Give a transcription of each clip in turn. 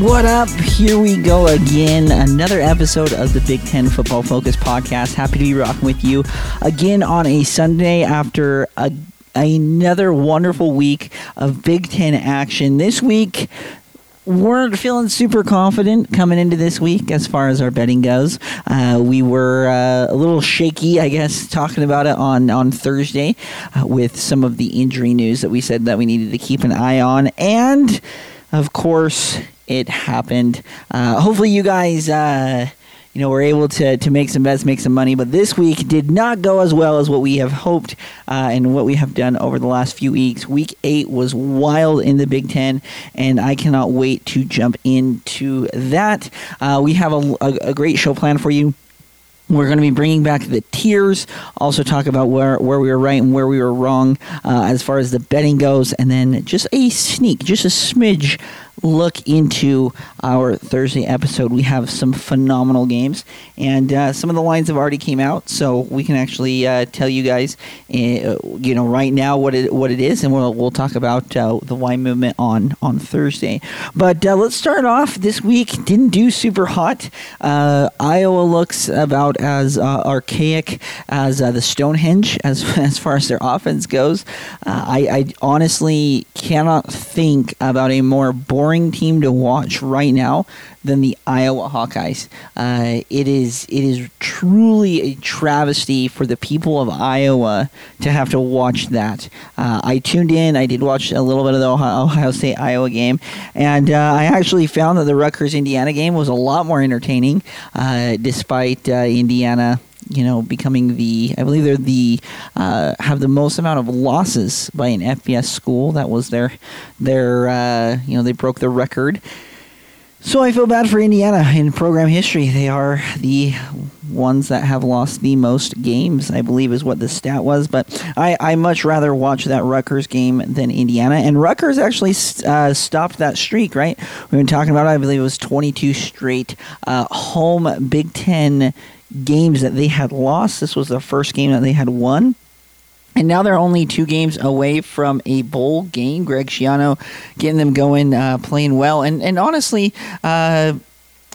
What up? Here we go again. Another episode of the Big Ten Football Focus podcast. Happy to be rocking with you again on a Sunday after a, another wonderful week of Big Ten action. This week, weren't feeling super confident coming into this week as far as our betting goes. Uh, we were uh, a little shaky, I guess, talking about it on on Thursday uh, with some of the injury news that we said that we needed to keep an eye on, and of course, it happened. Uh, hopefully, you guys uh, you know, we're able to, to make some bets, make some money. But this week did not go as well as what we have hoped uh, and what we have done over the last few weeks. Week eight was wild in the Big Ten, and I cannot wait to jump into that. Uh, we have a, a, a great show planned for you. We're going to be bringing back the tiers, also talk about where, where we were right and where we were wrong uh, as far as the betting goes, and then just a sneak, just a smidge look into our Thursday episode. We have some phenomenal games, and uh, some of the lines have already came out, so we can actually uh, tell you guys, uh, you know, right now what it what it is, and we'll we'll talk about uh, the Y movement on on Thursday. But uh, let's start off this week. Didn't do super hot. Uh, Iowa looks about as archaic as the Stonehenge as as far as their offense goes. I, I honestly cannot think about a more boring boring team to watch right now than the Iowa Hawkeyes. Uh, it is it is truly a travesty for the people of Iowa to have to watch that. Uh, I tuned in. I did watch a little bit of the Ohio, Ohio State Iowa game, and uh, I actually found that the Rutgers Indiana game was a lot more entertaining, uh, despite uh, Indiana you know, becoming the I believe they're the uh, have the most amount of losses by an FBS school. That was their their uh, you know they broke the record. So I feel bad for Indiana in program history. They are the ones that have lost the most games, I believe, is what the stat was. But I, I much rather watch that Rutgers game than Indiana. And Rutgers actually uh, stopped that streak, right? We've been talking about, it, I believe it was 22 straight uh, home Big Ten games that they had lost. This was the first game that they had won. And now they're only two games away from a bowl game. Greg Schiano getting them going, uh, playing well. And, and honestly, uh,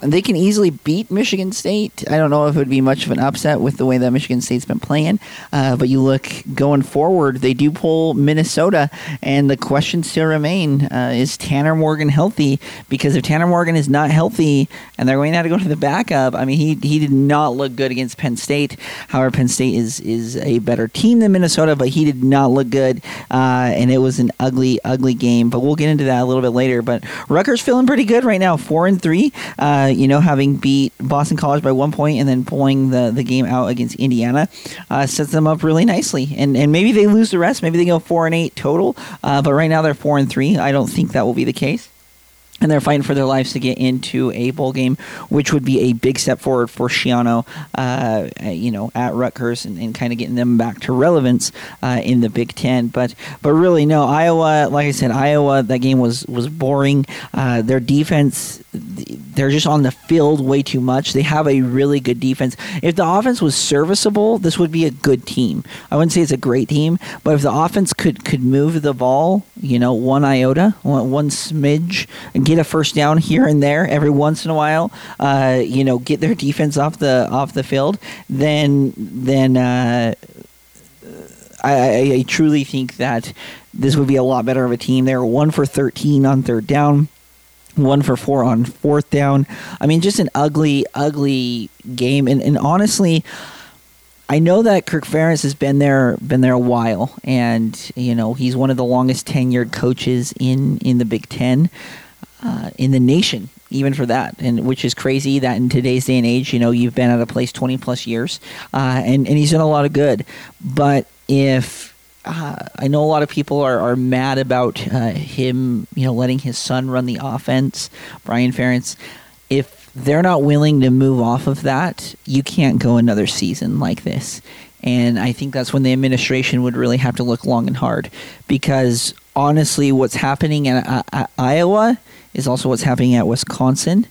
they can easily beat Michigan State. I don't know if it would be much of an upset with the way that Michigan State's been playing, uh, but you look going forward, they do pull Minnesota, and the question still remain: uh, Is Tanner Morgan healthy? Because if Tanner Morgan is not healthy, and they're going to have to go to the backup, I mean, he he did not look good against Penn State. However, Penn State is is a better team than Minnesota, but he did not look good, uh, and it was an ugly, ugly game. But we'll get into that a little bit later. But Rutgers feeling pretty good right now, four and three. Uh, you know, having beat Boston College by one point and then pulling the, the game out against Indiana uh, sets them up really nicely. And and maybe they lose the rest. Maybe they go four and eight total. Uh, but right now they're four and three. I don't think that will be the case and they're fighting for their lives to get into a bowl game, which would be a big step forward for Schiano, uh, you know, at Rutgers and, and kind of getting them back to relevance uh, in the Big Ten. But but really, no, Iowa. Like I said, Iowa. That game was was boring. Uh, their defense, they're just on the field way too much. They have a really good defense. If the offense was serviceable, this would be a good team. I wouldn't say it's a great team, but if the offense could could move the ball, you know, one iota, one, one smidge, and get a first down here and there every once in a while, uh, you know, get their defense off the off the field, then then uh, I, I, truly think that this would be a lot better of a team. They're one for thirteen on third down. One for four on fourth down. I mean, just an ugly, ugly game. And, and honestly, I know that Kirk Ferentz has been there been there a while, and you know he's one of the longest tenured coaches in in the Big Ten uh, in the nation, even for that, and which is crazy that in today's day and age, you know, you've been at a place 20 plus years, uh, and and he's done a lot of good. But if uh, I know a lot of people are, are mad about uh, him, you know, letting his son run the offense, Brian Ferentz. If they're not willing to move off of that, you can't go another season like this. And I think that's when the administration would really have to look long and hard because honestly, what's happening in uh, Iowa is also what's happening at Wisconsin.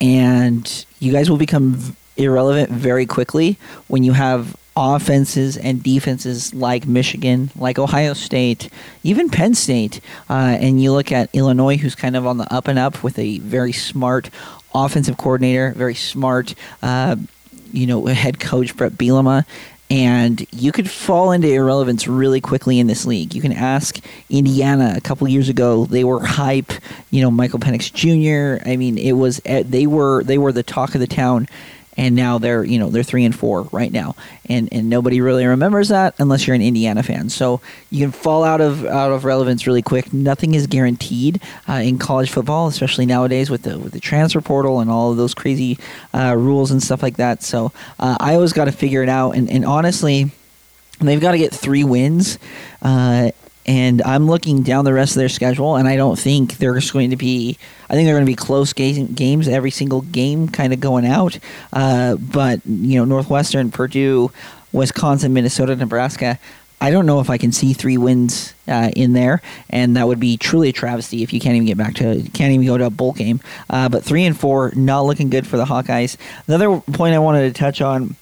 And you guys will become irrelevant very quickly when you have offenses and defenses like Michigan, like Ohio State, even Penn State, uh, and you look at Illinois, who's kind of on the up and up with a very smart offensive coordinator, very smart, uh, you know, head coach Bret Bielema. And you could fall into irrelevance really quickly in this league. You can ask Indiana a couple years ago; they were hype. You know, Michael Penix Jr. I mean, it was eh, they were they were the talk of the town and now they're you know they're three and four right now, and and nobody really remembers that unless you're an Indiana fan. So you can fall out of out of relevance really quick. Nothing is guaranteed uh, in college football, especially nowadays with the with the transfer portal and all of those crazy uh, rules and stuff like that. So uh, I always got to figure it out, and and honestly. They've got to get three wins, uh, and I'm looking down the rest of their schedule, and I don't think there's going to be. I think they're going to be close game, games every single game, kind of going out. Uh, but you know, Northwestern, Purdue, Wisconsin, Minnesota, Nebraska. I don't know if I can see three wins uh, in there, and that would be truly a travesty if you can't even get back to can't even go to a bowl game. Uh, but three and four, not looking good for the Hawkeyes. Another point I wanted to touch on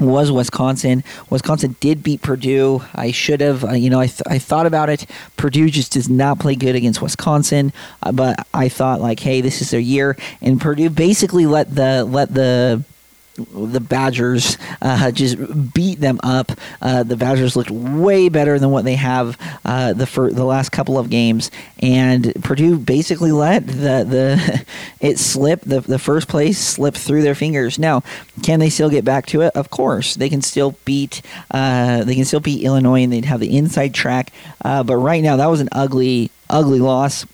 was Wisconsin. Wisconsin did beat Purdue. I should have, uh, you know, I, th- I thought about it. Purdue just does not play good against Wisconsin, uh, but I thought like, hey, this is their year, and Purdue basically let the let the the Badgers uh, just beat them up. Uh, the Badgers looked way better than what they have uh, the fir- the last couple of games, and Purdue basically let the the it slip the the first place slip through their fingers. Now, can they still get back to it? Of course, they can still beat uh, they can still beat Illinois, and they'd have the inside track. Uh, but right now, that was an ugly ugly loss.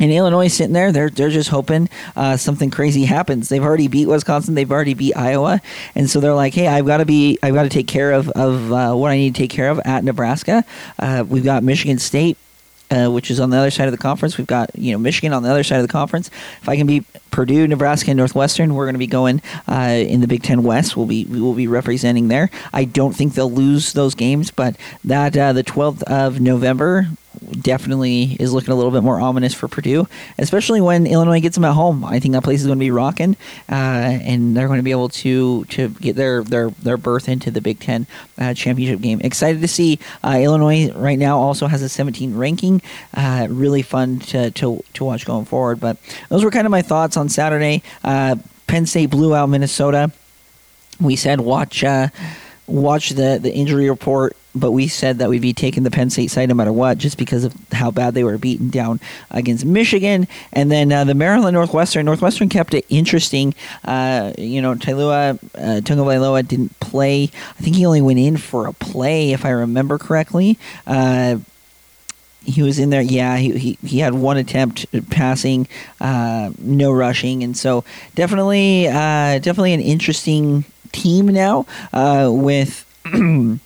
And Illinois sitting there, they're they're just hoping uh, something crazy happens. They've already beat Wisconsin, they've already beat Iowa, and so they're like, "Hey, I've got to be, I've got to take care of of uh, what I need to take care of at Nebraska." Uh, we've got Michigan State, uh, which is on the other side of the conference. We've got you know Michigan on the other side of the conference. If I can beat Purdue, Nebraska, and Northwestern, we're going to be going uh, in the Big Ten West. We'll be we will be representing there. I don't think they'll lose those games, but that uh, the 12th of November definitely is looking a little bit more ominous for Purdue, especially when Illinois gets them at home. I think that place is going to be rocking, uh, and they're going to be able to to get their their their berth into the Big Ten uh, championship game. Excited to see uh, Illinois right now also has a 17 ranking. Uh, really fun to, to to watch going forward. But those were kind of my thoughts on Saturday. Uh, Penn State blew out Minnesota. We said watch uh, watch the the injury report but we said that we'd be taking the Penn State side no matter what, just because of how bad they were beaten down against Michigan. And then uh, the Maryland Northwestern. Northwestern kept it interesting. Uh, you know, Taulia uh, Tagovailoa didn't play. I think he only went in for a play, if I remember correctly. Uh, he was in there. Yeah, he, he, he had one attempt passing, uh, no rushing, and so definitely uh, definitely an interesting team now uh, with.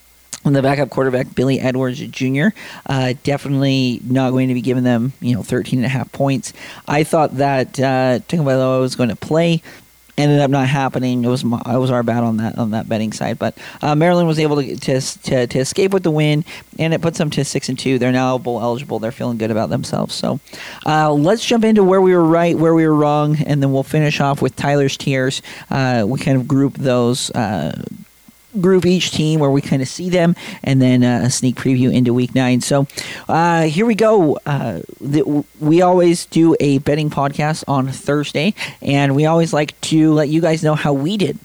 the backup quarterback Billy Edwards Jr. Uh, definitely not going to be giving them you know 13 and a half points. I thought that uh, Tagovailoa was going to play. Ended up not happening. It was my, it was our bad on that on that betting side, but uh, Maryland was able to, to, to to escape with the win, and it puts them to six and two. They're now bowl eligible. They're feeling good about themselves. So uh, let's jump into where we were right, where we were wrong, and then we'll finish off with Tyler's tiers. Uh, we kind of group those uh, group each team where we kind of see them, and then uh, a sneak preview into Week Nine. So uh, here we go. Uh, the, we always do a betting podcast on Thursday, and we always like to let you guys know how we did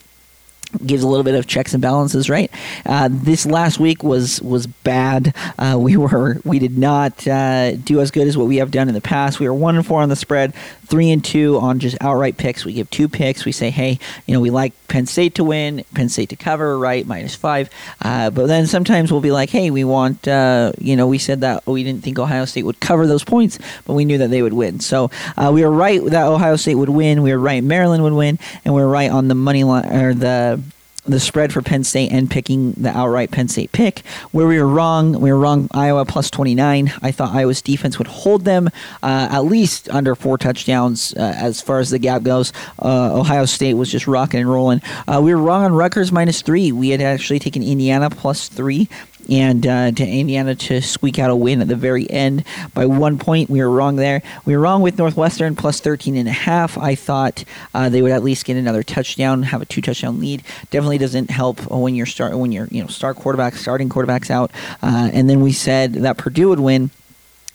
gives a little bit of checks and balances, right? Uh, this last week was was bad. Uh, we were we did not uh, do as good as what we have done in the past. We were one and four on the spread, three and two on just outright picks. We give two picks. We say, hey, you know, we like Penn State to win, Penn State to cover, right? Minus five. Uh, but then sometimes we'll be like, hey, we want, uh, you know, we said that we didn't think Ohio State would cover those points, but we knew that they would win. So uh, we were right that Ohio State would win. We were right Maryland would win, and we were right on the money line or the the spread for Penn State and picking the outright Penn State pick. Where we were wrong, we were wrong. Iowa plus 29. I thought Iowa's defense would hold them uh, at least under four touchdowns uh, as far as the gap goes. Uh, Ohio State was just rocking and rolling. Uh, we were wrong on Rutgers minus three. We had actually taken Indiana plus three. And uh, to Indiana to squeak out a win at the very end by one point. We were wrong there. We were wrong with Northwestern plus 13 and a half. I thought uh, they would at least get another touchdown, have a two touchdown lead. Definitely doesn't help when you're start when you're you know start quarterback starting quarterbacks out. Uh, and then we said that Purdue would win.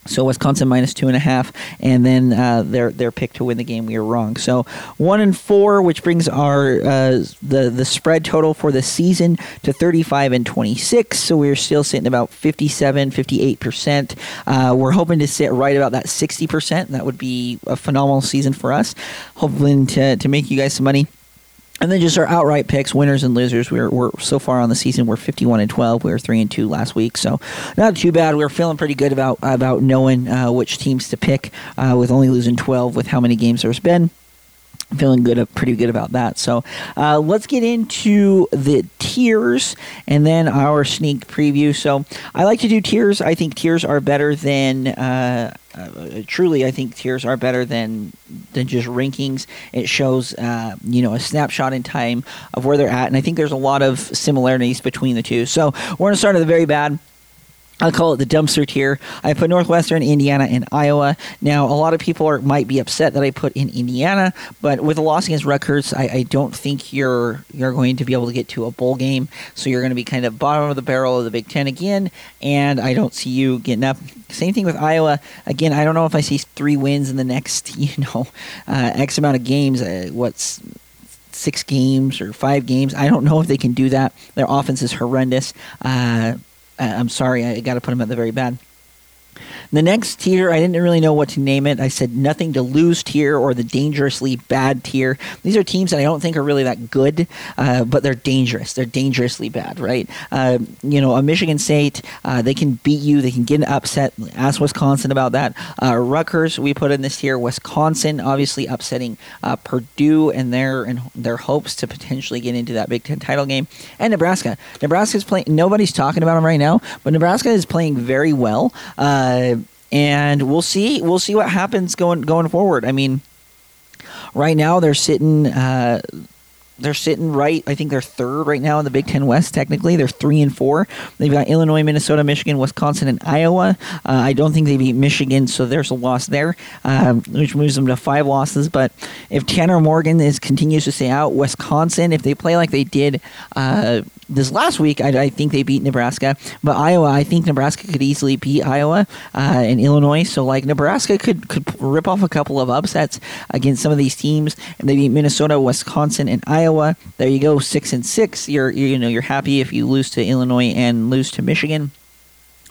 So Wisconsin minus two and a half, and then uh, their their pick to win the game. We were wrong. So one and four, which brings our uh, the the spread total for the season to 35 and 26. So we're still sitting about 57, 58 percent. Uh, we're hoping to sit right about that 60 percent. That would be a phenomenal season for us. Hoping to to make you guys some money. And then just our outright picks, winners and losers. We're, we're so far on the season, we're 51 and 12. We were 3 and 2 last week, so not too bad. We are feeling pretty good about about knowing uh, which teams to pick uh, with only losing 12 with how many games there's been feeling good pretty good about that. So uh, let's get into the tiers and then our sneak preview. So i like to do tiers. I think tiers are better than uh, uh, truly i think tiers are better than than just rankings. It shows uh, you know a snapshot in time of where they're at and i think there's a lot of similarities between the two. So we're to start at the very bad I'll call it the dumpster tier. I put Northwestern, Indiana, and Iowa. Now, a lot of people are, might be upset that I put in Indiana, but with a loss against Rutgers, I, I, don't think you're you're going to be able to get to a bowl game. So you're going to be kind of bottom of the barrel of the Big Ten again, and I don't see you getting up. Same thing with Iowa. Again, I don't know if I see three wins in the next you know uh, X amount of games. Uh, what's six games or five games? I don't know if they can do that. Their offense is horrendous. Uh, Uh, I'm sorry, I got to put him at the very bad. The next tier, I didn't really know what to name it. I said nothing to lose tier or the dangerously bad tier. These are teams that I don't think are really that good, uh, but they're dangerous. They're dangerously bad, right? Uh, you know, a Michigan State, uh, they can beat you. They can get an upset. Ask Wisconsin about that. Uh, Rutgers, we put in this tier. Wisconsin, obviously upsetting uh, Purdue and their and their hopes to potentially get into that Big Ten title game. And Nebraska. Nebraska's playing. Nobody's talking about them right now, but Nebraska is playing very well. Uh, and we'll see. We'll see what happens going going forward. I mean, right now they're sitting. Uh, they're sitting right. I think they're third right now in the Big Ten West. Technically, they're three and four. They've got Illinois, Minnesota, Michigan, Wisconsin, and Iowa. Uh, I don't think they beat Michigan, so there's a loss there, um, which moves them to five losses. But if Tanner Morgan is continues to stay out, Wisconsin, if they play like they did uh, this last week, I, I, think they beat Nebraska. But Iowa, I think Nebraska could easily beat Iowa uh, and Illinois. So like Nebraska could could rip off a couple of upsets against some of these teams. And they beat Minnesota, Wisconsin, and Iowa. There you go, six and six. You're, you're you know you're happy if you lose to Illinois and lose to Michigan.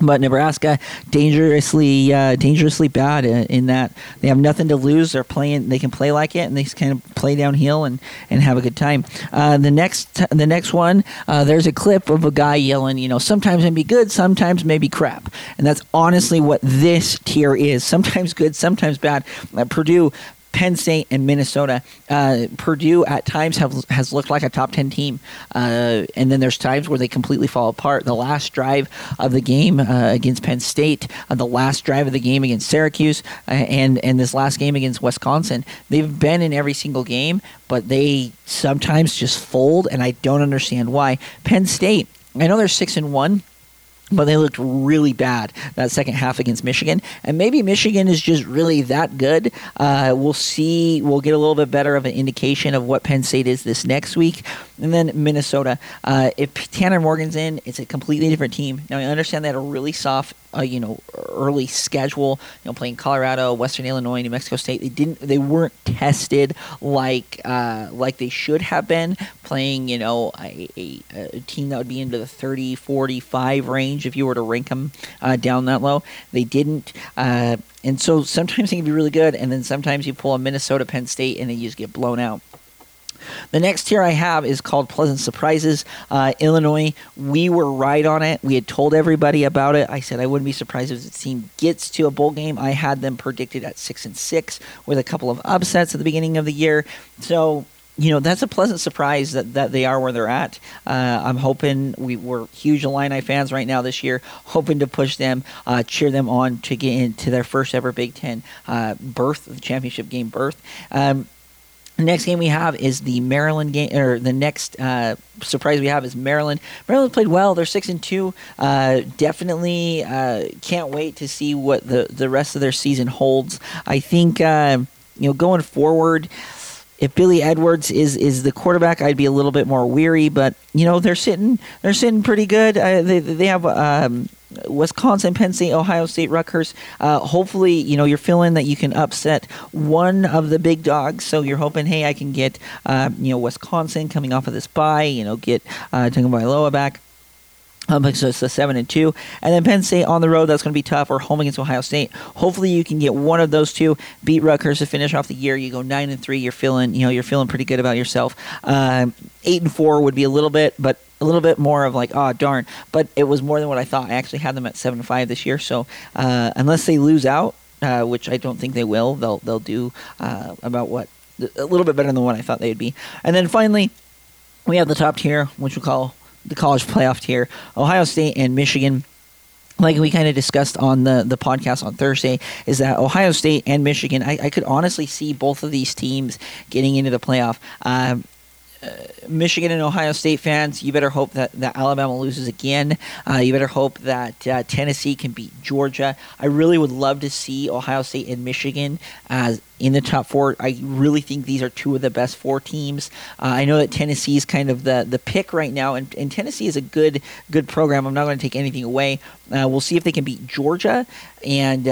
But Nebraska dangerously, uh, dangerously bad in, that they have nothing to lose. They're playing; they can play like it, and they kind of play downhill and, and have a good time. Uh, the next, the next one, uh, there's a clip of a guy yelling, you know, sometimes it maybe good, sometimes maybe crap, and that's honestly what this tier is. Sometimes good, sometimes bad. Purdue Penn State and Minnesota. Uh, Purdue at times have, has looked like a top 10 team. Uh, and then there's times where they completely fall apart. The last drive of the game uh, against Penn State, uh, the last drive of the game against Syracuse, uh, and, and this last game against Wisconsin, they've been in every single game, but they sometimes just fold, and I don't understand why. Penn State, I know they're 6 and 1 but they looked really bad that second half against Michigan. And maybe Michigan is just really that good. Uh, we'll see. We'll get a little bit better of an indication of what Penn State is this next week. And then Minnesota. Uh, if Tanner Morgan's in, it's a completely different team. Now, I understand they had a really soft uh, you know early schedule. You know, playing Colorado, Western Illinois, New Mexico State. They didn't. They weren't tested like uh, like they should have been. Playing you know a, a, a, team that would be into the 30, 45 range if you were to rank them uh, down that low. They didn't. Uh, and so sometimes they can be really good, and then sometimes you pull a Minnesota, Penn State, and then you just get blown out. The next tier I have is called Pleasant Surprises. Uh, Illinois, we were right on it. We had told everybody about it. I said I wouldn't be surprised if the team gets to a bowl game. I had them predicted at six and six with a couple of upsets at the beginning of the year. So you know that's a pleasant surprise that, that they are where they're at. Uh, I'm hoping we, we're huge Illini fans right now this year, hoping to push them, uh, cheer them on to get into their first ever Big Ten uh, championship game berth. Um, The next game we have is the Maryland game, or the next uh, surprise we have is Maryland. Maryland played well; they're six and two. Uh, definitely uh, can't wait to see what the the rest of their season holds. I think uh, you know going forward. If Billy Edwards is, is the quarterback, I'd be a little bit more weary. But you know they're sitting they're sitting pretty good. Uh, they they have um, Wisconsin, Penn State, Ohio State, Rutgers. Uh, hopefully, you know, you're feeling that you can upset one of the big dogs. So you're hoping, hey, I can get, uh, you know, Wisconsin coming off of this bye, you know, get uh, back. Um, so it's a seven and two, and then Penn State on the road. That's going to be tough. Or home against Ohio State. Hopefully, you can get one of those two. Beat Rutgers to finish off the year. You go nine and three. You're feeling, you know, you're feeling pretty good about yourself. Uh, eight and four would be a little bit, but a little bit more of like, oh darn, but it was more than what I thought. I actually had them at seven and five this year, so uh, unless they lose out, uh, which I don't think they will, they'll they'll do uh, about what a little bit better than what I thought they'd be. And then finally, we have the top tier, which we call the college playoff tier: Ohio State and Michigan like we kind of discussed on the, the podcast on Thursday, is that Ohio State and Michigan, I, I could honestly see both of these teams getting into the playoff. Um, Michigan and Ohio State fans, you better hope that, that Alabama loses again. Uh, you better hope that uh, Tennessee can beat Georgia. I really would love to see Ohio State and Michigan as in the top four. I really think these are two of the best four teams. Uh, I know that Tennessee is kind of the, the pick right now, and, and Tennessee is a good good program. I'm not going to take anything away. Uh, we'll see if they can beat Georgia and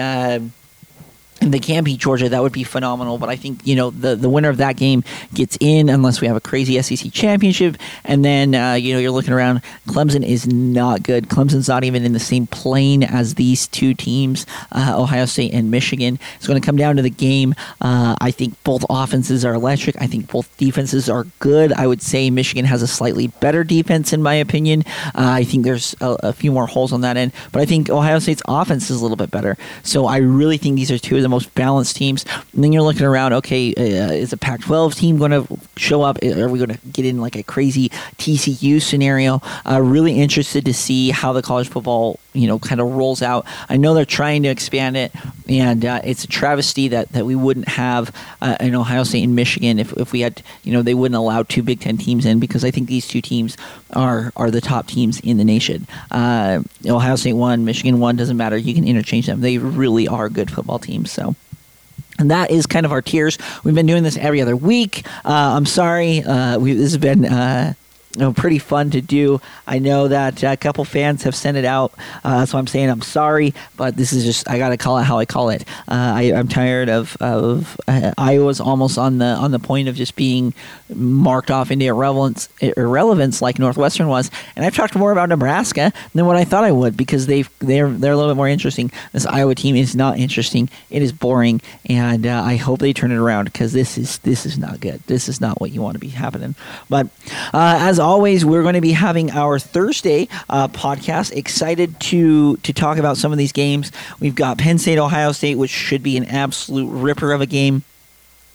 uh, they can beat Georgia, that would be phenomenal. But I think you know the the winner of that game gets in unless we have a crazy SEC championship, and then uh, you know you're looking around. Clemson is not good. Clemson's not even in the same plane as these two teams, uh, Ohio State and Michigan. It's going to come down to the game. Uh, I think both offenses are electric. I think both defenses are good. I would say Michigan has a slightly better defense, in my opinion. Uh, I think there's a, a few more holes on that end, but I think Ohio State's offense is a little bit better. So I really think these are two of the most balanced teams. And then you're looking around, okay, uh, is a Pac 12 team going to show up? Are we going to get in like a crazy TCU scenario? Uh, really interested to see how the college football, you know, kind of rolls out. I know they're trying to expand it, and uh, it's a travesty that, that we wouldn't have uh, in Ohio State and Michigan if, if we had, you know, they wouldn't allow two Big Ten teams in because I think these two teams are are the top teams in the nation. Uh, Ohio State won, Michigan won, doesn't matter. You can interchange them. They really are good football teams. So. And that is kind of our tiers. We've been doing this every other week. Uh, I'm sorry. Uh, we, this has been uh, you know, pretty fun to do. I know that a couple fans have sent it out, uh, so I'm saying I'm sorry, but this is just I gotta call it how I call it. Uh, I, am tired of of uh, Iowa's almost on the on the point of just being marked off into irrelevance irrelevance like Northwestern was, and I've talked more about Nebraska than what I thought I would because they they're they're a little bit more interesting. This Iowa team is not interesting. It is boring, and uh, I hope they turn it around because this is this is not good. This is not what you want to be happening. But uh, as always, we're going to be having our Thursday uh, podcast. Excited to to talk about some of these games. We've got Penn State, Ohio State, which should be an absolute ripper of a game.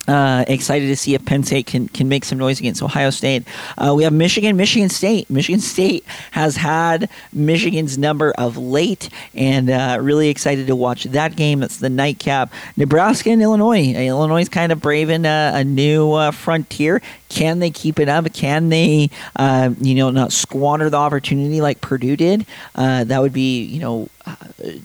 Uh, excited to see if Penn State can, can make some noise against Ohio State. Uh, we have Michigan, Michigan State. Michigan State has had Michigan's number of late, and uh, really excited to watch that game. That's the nightcap. Nebraska and Illinois. Illinois is kind of braving a, a new uh, frontier. Can they keep it up? Can they, uh, you know, not squander the opportunity like Purdue did? Uh, that would be, you know, uh,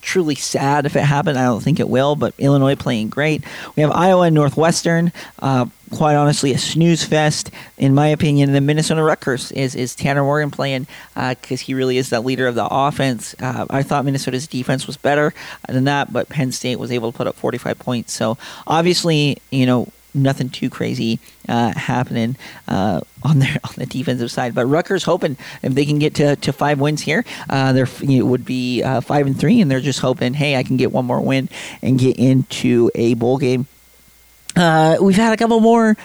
truly sad if it happened. I don't think it will, but Illinois playing great. We have Iowa and Northwestern. Uh, quite honestly, a snooze fest, in my opinion. And the Minnesota Rutgers is, is Tanner Morgan playing because uh, he really is that leader of the offense. Uh, I thought Minnesota's defense was better than that, but Penn State was able to put up 45 points. So obviously, you know, nothing too crazy uh, happening uh, on their on the defensive side. But Rutgers hoping if they can get to, to five wins here, uh, you know, would be uh, five and three, and they're just hoping, hey, I can get one more win and get into a bowl game. Uh, we've had a couple more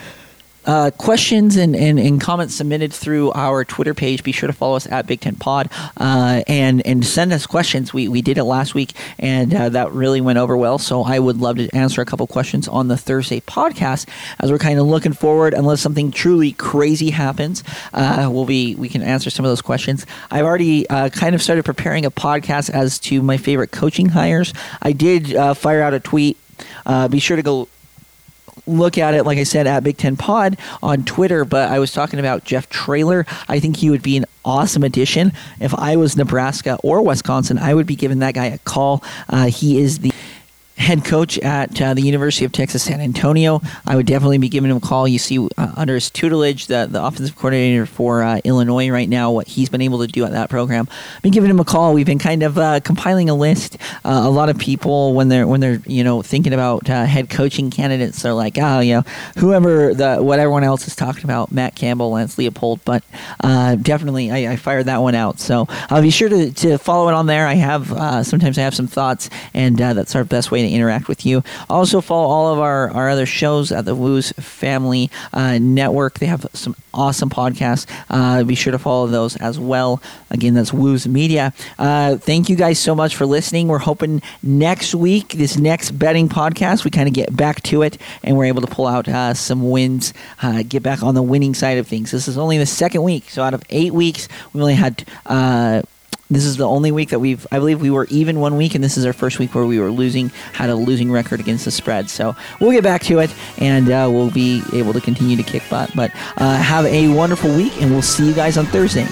uh, questions and, and, and, comments submitted through our Twitter page. Be sure to follow us at Big Ten Pod uh, and and send us questions. We, we did it last week and uh, that really went over well. So I would love to answer a couple questions on the Thursday podcast as we're kind of looking forward. Unless something truly crazy happens, uh, we'll be we can answer some of those questions. I've already uh, kind of started preparing a podcast as to my favorite coaching hires. I did uh, fire out a tweet. be sure to go look at it, like I said, at Big Ten Pod on Twitter. But I was talking about Jeff Traylor. I think he would be an awesome addition. If I was Nebraska or Wisconsin, I would be giving that guy a call. Uh, he is the head coach at uh, the University of Texas San Antonio. I would definitely be giving him a call. You see, uh, under his tutelage, the, the offensive coordinator for uh, Illinois right now, what he's been able to do at that program. I've been giving him a call. We've been kind of uh, compiling a list. Uh, a lot of people, when they're when they're you know thinking about uh, head coaching candidates, they're like, oh, you know, whoever the what everyone else is talking about, Matt Campbell, Lance Leipold. But definitely, I, I, fired that one out. So be sure to, to follow it on there. I have sometimes I have some thoughts, and that's our best way to interact with you. Also, follow all of our, our other shows at the Woos Family uh, Network. They have some awesome podcasts. Uh, be sure to follow those as well. Again, that's Woos Media. Uh, thank you guys so much for listening. We're hoping next week, this next betting podcast, we kind of get back to it and we're able to pull out uh, some wins, uh, get back on the winning side of things. This is only the second week. So out of eight weeks, we only had uh, this is the only week that we've, I believe we were even one week, and this is our first week where we were losing, had a losing record against the spread. So we'll get back to it, and uh, we'll be able to continue to kick butt. But uh, have a wonderful week, and we'll see you guys on Thursday.